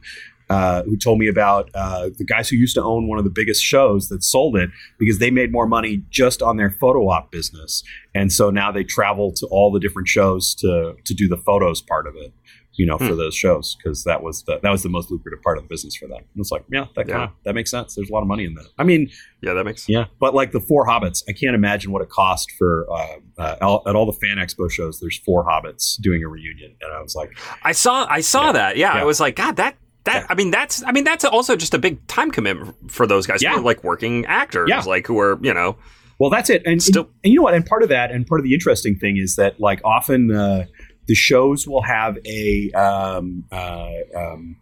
Speaker 2: uh, who told me about uh, the guys who used to own one of the biggest shows that sold it because they made more money just on their photo op business, and so now they travel to all the different shows to to do the photos part of it. You know, for
Speaker 1: Hmm.
Speaker 2: those shows because that was the that was the most lucrative part of the business for them. And it's like, yeah, that kind of that makes sense. There's a lot of money in that. I mean,
Speaker 1: Yeah, that makes.
Speaker 2: yeah, but like the four hobbits, I can't imagine what it cost for uh, uh, all- at all the fan expo shows. There's four hobbits doing a reunion, and I was like,
Speaker 1: I saw. I saw
Speaker 2: Yeah.
Speaker 1: that. Yeah,
Speaker 2: Yeah.
Speaker 1: I was like, God, that. That. I mean that's I mean that's also just a big time commitment for those guys
Speaker 2: Yeah.
Speaker 1: who are like working actors
Speaker 2: Yeah.
Speaker 1: like who are you know
Speaker 2: Well, that's it. And,
Speaker 1: Still-
Speaker 2: and you know what? And part of that, and part of the interesting thing is that, like, often uh, the shows will have a um, uh, um,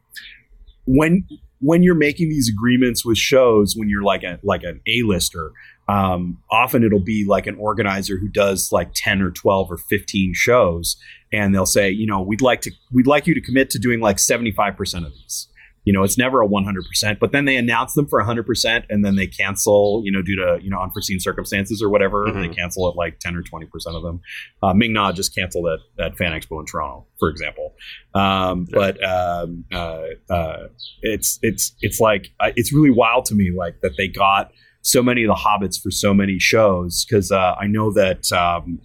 Speaker 2: when when you're making these agreements with shows, when you're like a like an A-lister. Um, often it'll be like an organizer who does like 10 or 12 or 15 shows and they'll say you know we'd like to we'd like you to commit to doing like 75% of these you know it's never a 100% but then they announce them for 100% and then they cancel you know due to you know unforeseen circumstances or whatever
Speaker 1: Mhm.
Speaker 2: they cancel it like 10 or 20% of them uh, Ming-Na just canceled at, at fan expo in toronto for example um,
Speaker 1: Yeah.
Speaker 2: but um, uh, uh, it's it's it's like uh, it's really wild to me like that they got so many of the hobbits for so many shows because uh, i know that um,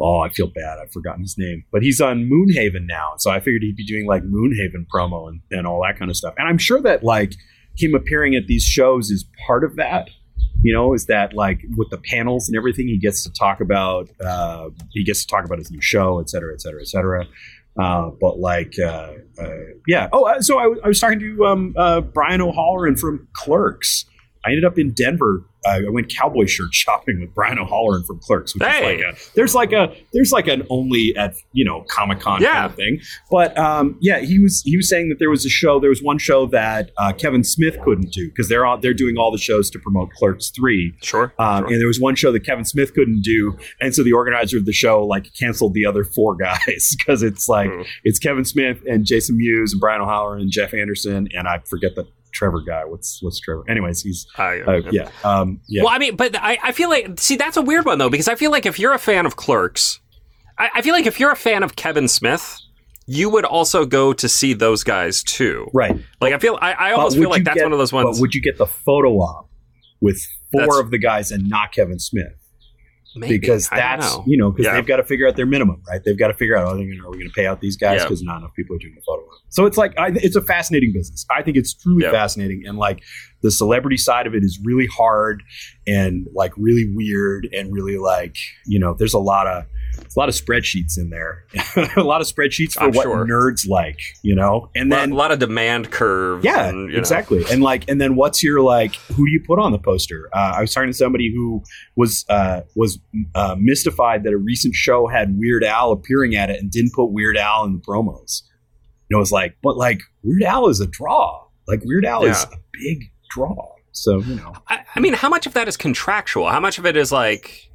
Speaker 2: Oh, I feel bad. I've forgotten his name, but he's on Moonhaven now. So I figured he'd be doing like Moonhaven promo and, and all that kind of stuff. And I'm sure that like him appearing at these shows is part of that. You know, is that like with the panels and everything, he gets to talk about. Uh, he gets to talk about his new show, et cetera, et cetera, et cetera. Uh, but like, uh, uh, yeah. Oh, uh, so I, was- I was talking to um, uh, Brian O'Halloran from Clerks. I ended up in Denver. Uh, I went cowboy shirt shopping with Brian O'Halloran from Clerks, which
Speaker 1: Hey.
Speaker 2: is like a there's like a there's like an only at you know Comic Con
Speaker 1: Yeah.
Speaker 2: kind of thing. But um, yeah, he was he was saying that there was a show. There was one show that uh, Kevin Smith couldn't do because they're all, they're doing all the shows to promote Clerks three.
Speaker 1: sure,
Speaker 2: Um,
Speaker 1: sure.
Speaker 2: And there was one show that Kevin Smith couldn't do, and so the organizer of the show like canceled the other four guys because it's like
Speaker 1: Hmm.
Speaker 2: it's Kevin Smith and Jason Mewes and Brian O'Halloran and Jeff Anderson and I forget the Trevor guy. What's what's Trevor? Anyways, he's
Speaker 1: I-
Speaker 2: uh, yeah um, yeah.
Speaker 1: Well, I mean, but I, I feel like see that's a weird one though because I feel like if you're a fan of Clerks, I, I feel like if you're a fan of Kevin Smith, you would also go to see those guys too.
Speaker 2: right.
Speaker 1: Like I feel I, I almost feel like that's
Speaker 2: get-
Speaker 1: one of those ones.
Speaker 2: But would you get the photo op with four
Speaker 1: That's-
Speaker 2: of the guys and not Kevin Smith?
Speaker 1: Maybe.
Speaker 2: Because that's
Speaker 1: know.
Speaker 2: you know because
Speaker 1: Yeah.
Speaker 2: they've got to figure out their minimum, right? They've got to figure out are, they are we going to pay out these guys
Speaker 1: Yeah.
Speaker 2: because not enough people are doing the photo op. So it's like I, it's a fascinating business. I think it's truly
Speaker 1: Yeah.
Speaker 2: fascinating, and like the celebrity side of it is really hard and like really weird and really like you know there's a lot of A lot of spreadsheets in there. a lot of spreadsheets for
Speaker 1: I'm
Speaker 2: what
Speaker 1: sure.
Speaker 2: nerds like, you know. And
Speaker 1: A
Speaker 2: then
Speaker 1: lot, lot of demand curves.
Speaker 2: yeah,
Speaker 1: and, you know.
Speaker 2: exactly. And like, and then what's your like? Who do you put on the poster? Uh, I was talking to somebody who was uh, was uh, mystified that a recent show had Weird Al appearing at it and didn't put Weird Al in the promos. And it was like, but like Weird Al is a draw. Like Weird Al is a big draw. So you know,
Speaker 1: I, I mean, how much of that is contractual? How much of it is like,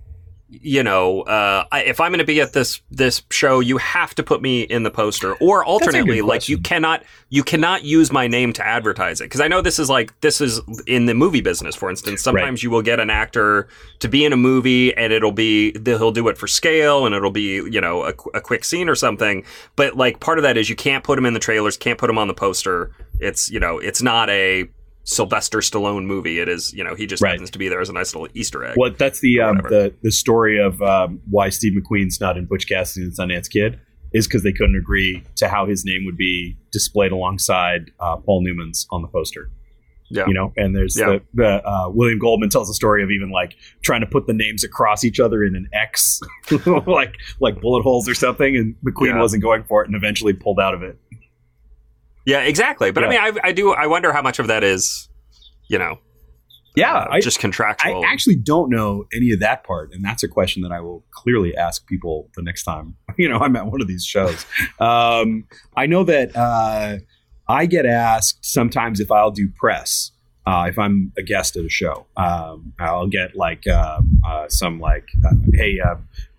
Speaker 1: you know, uh, I, if I'm going to be at this this show, you have to put me in the poster, or alternately, like you cannot you cannot use my name to advertise it because I know this is like this is in the movie business, for instance. Sometimes you will get an actor to be in a movie, and it'll be he'll do it for scale, and it'll be you know a, a quick scene or something. But like part of that is you can't put him in the trailers, can't put him on the poster. It's you know it's not a Sylvester Stallone movie. It is, you know, he just
Speaker 2: Right.
Speaker 1: happens to be there as a nice little Easter egg.
Speaker 2: what that's the um, the the story of um, why Steve McQueen's not in Butch Cassidy and the Sundance Kid is because they couldn't agree to how his name would be displayed alongside uh, Paul Newman's on the poster.
Speaker 1: Yeah.
Speaker 2: you know, and there's
Speaker 1: Yeah.
Speaker 2: the, the uh, William Goldman tells a story of even like trying to put the names across each other in an X, like like bullet holes or something, and McQueen
Speaker 1: Yeah.
Speaker 2: wasn't going for it and eventually pulled out of it.
Speaker 1: Yeah, exactly. But I mean, I, I do. I wonder how much of that is, you know,
Speaker 2: Yeah,
Speaker 1: uh,
Speaker 2: I,
Speaker 1: just contractual.
Speaker 2: I actually don't know any of that part, and that's a question that I will clearly ask people the next time you know I'm at one of these shows. um, I know that uh, I get asked sometimes if I'll do press. Uh, if I'm a guest at a show, um, I'll get like uh, uh, some like, uh, hey, uh,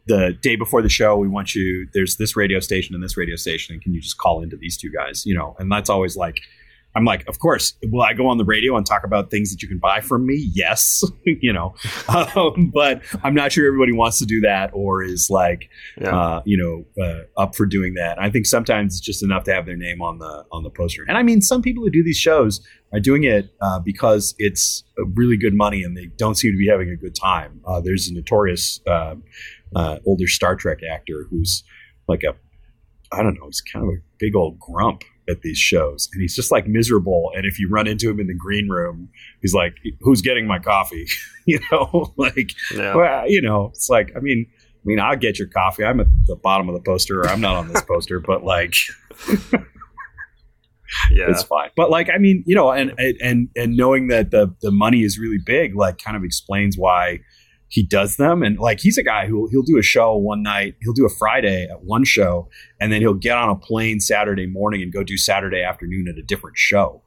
Speaker 2: the day before the show, we want you. There's this radio station and this radio station, and can you just call into these two guys? You know, and that's always like, I'm like, of course. Will I go on the radio and talk about things that you can buy from me? Yes, you know, um, but I'm not sure everybody wants to do that or is like,
Speaker 1: yeah.
Speaker 2: uh, you know, uh, up for doing that. I think sometimes it's just enough to have their name on the on the poster. And I mean, some people who do these shows are doing it uh, because it's uh, really good money and they don't seem to be having a good time. Uh, there's a notorious uh, older Star Trek actor who's like a, I don't know, he's kind of a big old grump at these shows and he's just like miserable and if you run into him in the green room he's like who's getting my coffee you know like
Speaker 1: yeah.
Speaker 2: well, you know, it's like I mean, I mean, I'll get your coffee. I'm at the bottom of the poster, or I'm not on this poster, but like
Speaker 1: yeah.
Speaker 2: it's fine. But like, I mean, you know, and and and knowing that the the money is really big, like, kind of explains why he does them. And like, he's a guy who he'll do a show one night, he'll do a Friday at one show, and then he'll get on a plane Saturday morning and go do Saturday afternoon at a different show.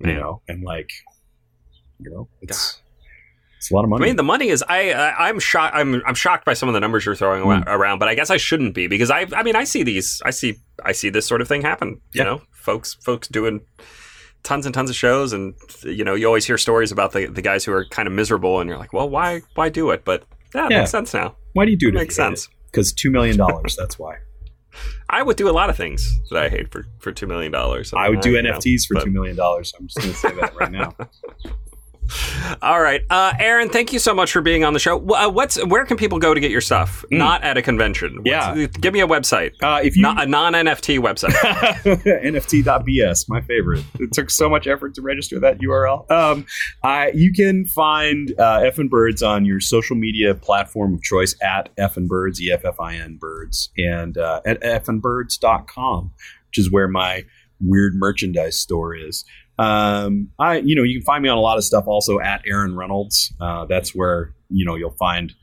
Speaker 2: You know, and like, you know, it's it's a lot of money.
Speaker 1: I mean, the money is. I, I I'm shocked. I'm I'm shocked by some of the numbers you're throwing
Speaker 2: Mm.
Speaker 1: around, but I guess I shouldn't be because I. I mean, I see these. I see. I see this sort of thing happen. You
Speaker 2: Yeah.
Speaker 1: know, folks, folks doing tons and tons of shows, and you know, you always hear stories about the the guys who are kind of miserable, and you're like, well, why why do it? But yeah,
Speaker 2: Yeah.
Speaker 1: makes sense now.
Speaker 2: Why do you do it?
Speaker 1: Makes sense.
Speaker 2: Because two million dollars. That's why.
Speaker 1: I would do a lot of things that I hate for for two million dollars.
Speaker 2: I would do
Speaker 1: you know,
Speaker 2: NFTs for
Speaker 1: but-
Speaker 2: two million dollars. I'm just going to say that right now.
Speaker 1: All right, uh, Aaron. Thank you so much for being on the show. Uh, what's where can people go to get your stuff? Not at a convention. What's-
Speaker 2: Yeah.
Speaker 1: give me a website.
Speaker 2: Uh, if you
Speaker 1: Not a non NFT website.
Speaker 2: NFT.bs, my favorite. It took so much effort to register that URL. Um, I, you can find uh, Effin Birds on your social media platform of choice at Effin Birds, E F F I N Birds, and uh, at effinbirds.com, which is where my weird merchandise store is. Um, I, you know, you can find me on a lot of stuff also at Aaron Reynolds. Uh, that's where, you know, you'll find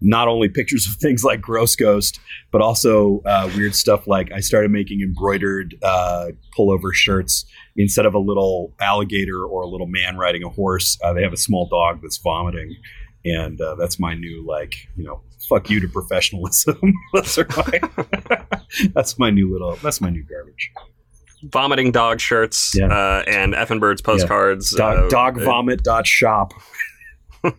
Speaker 2: not only pictures of things like Gross Ghost, but also uh, weird stuff like I started making embroidered uh, pullover shirts. Instead of a little alligator or a little man riding a horse, uh, they have a small dog that's vomiting. And uh, that's my new, like, you know, fuck you to professionalism. that's, my, that's my new little, that's my new garbage.
Speaker 1: Vomiting dog shirts
Speaker 2: Yeah.
Speaker 1: uh, and effing birds postcards.
Speaker 2: Dog,
Speaker 1: uh,
Speaker 2: dogvomit.shop.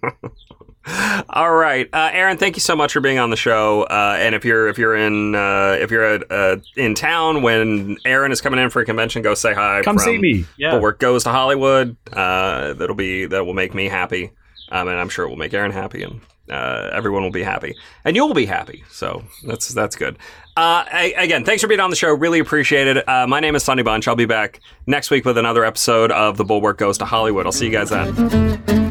Speaker 1: All right, uh, Aaron. Thank you so much for being on the show. Uh, and if you're if you're in uh, if you're at, uh, in town when Aaron is coming in for a convention, go say hi.
Speaker 2: Come
Speaker 1: from
Speaker 2: see me. Yeah.
Speaker 1: Bulwark goes to Hollywood. Uh, that'll be that will make me happy, um, and I'm sure it will make Aaron happy, and uh, everyone will be happy, and you'll be happy. So that's that's good. Uh, I, again, thanks for being on the show. Really appreciate it. Uh, my name is Sonny Bunch. I'll be back next week with another episode of The Bulwark Goes to Hollywood. I'll see you guys then.